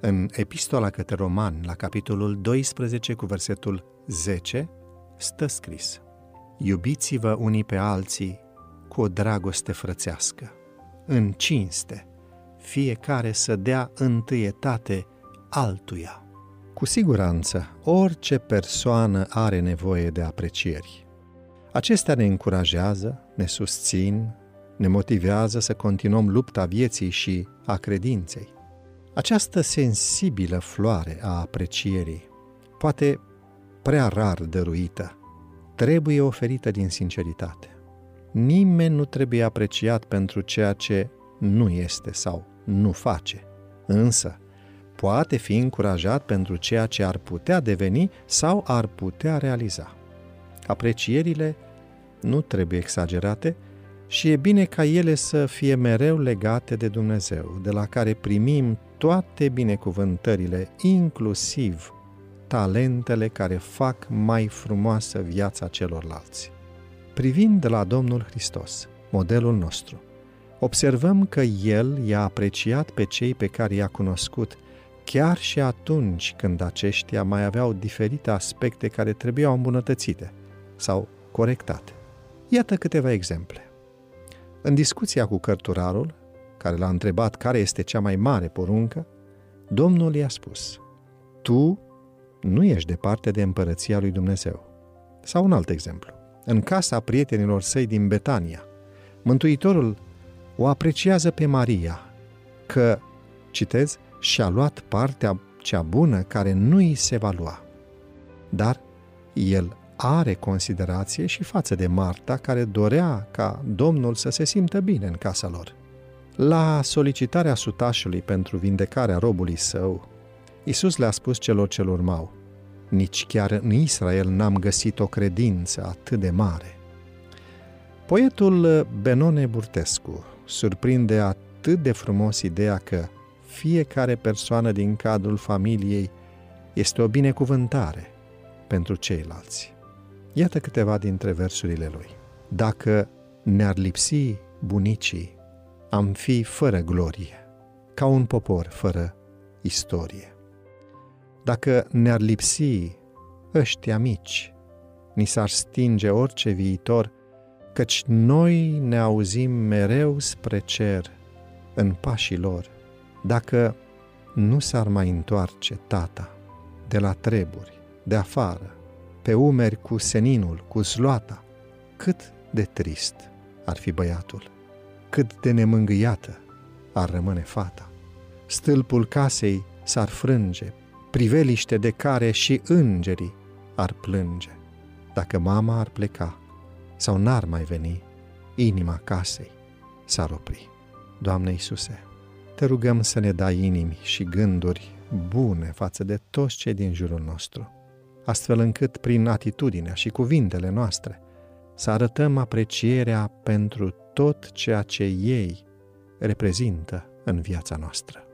În Epistola către Romani, la capitolul 12 cu versetul 10, stă scris Iubiți-vă unii pe alții cu o dragoste frățească, în cinste, fiecare să dea întâietate altuia. Cu siguranță, orice persoană are nevoie de aprecieri. Acestea ne încurajează, ne susțin, ne motivează să continuăm lupta vieții și a credinței. Această sensibilă floare a aprecierii, poate prea rar dăruită, trebuie oferită din sinceritate. Nimeni nu trebuie apreciat pentru ceea ce nu este sau nu face, însă poate fi încurajat pentru ceea ce ar putea deveni sau ar putea realiza. Aprecierile nu trebuie exagerate și e bine ca ele să fie mereu legate de Dumnezeu, de la care primim toate binecuvântările, inclusiv talentele care fac mai frumoasă viața celorlalți. Privind de la Domnul Hristos, modelul nostru, observăm că El i-a apreciat pe cei pe care i-a cunoscut, chiar și atunci când aceștia mai aveau diferite aspecte care trebuiau îmbunătățite sau corectate. Iată câteva exemple. În discuția cu cărturarul, care l-a întrebat care este cea mai mare poruncă, Domnul i-a spus, Tu nu ești departe de împărăția lui Dumnezeu. Sau un alt exemplu. În casa prietenilor săi din Betania, Mântuitorul o apreciază pe Maria, că, citez, și-a luat partea cea bună care nu îi se va lua. Dar el are considerație și față de Marta, care dorea ca Domnul să se simtă bine în casa lor. La solicitarea sutașului pentru vindecarea robului său, Isus le-a spus celor ce urmau, nici chiar în Israel n-am găsit o credință atât de mare. Poetul Benone Burtescu surprinde atât de frumos ideea că fiecare persoană din cadrul familiei este o binecuvântare pentru ceilalți. Iată câteva dintre versurile lui. Dacă ne-ar lipsi bunicii, am fi fără glorie, ca un popor fără istorie. Dacă ne-ar lipsi ăștia mici, ni s-ar stinge orice viitor, căci noi ne auzim mereu spre cer, în pașii lor. Dacă nu s-ar mai întoarce tata de la treburi, de afară, pe umeri cu seninul, cu zloata, cât de trist ar fi băiatul, cât de nemângâiată ar rămâne fata. Stâlpul casei s-ar frânge, priveliște de care și îngerii ar plânge. Dacă mama ar pleca sau n-ar mai veni, inima casei s-ar opri. Doamne Iisuse, te rugăm să ne dai inimi și gânduri bune față de toți cei din jurul nostru astfel încât prin atitudinea și cuvintele noastre să arătăm aprecierea pentru tot ceea ce ei reprezintă în viața noastră.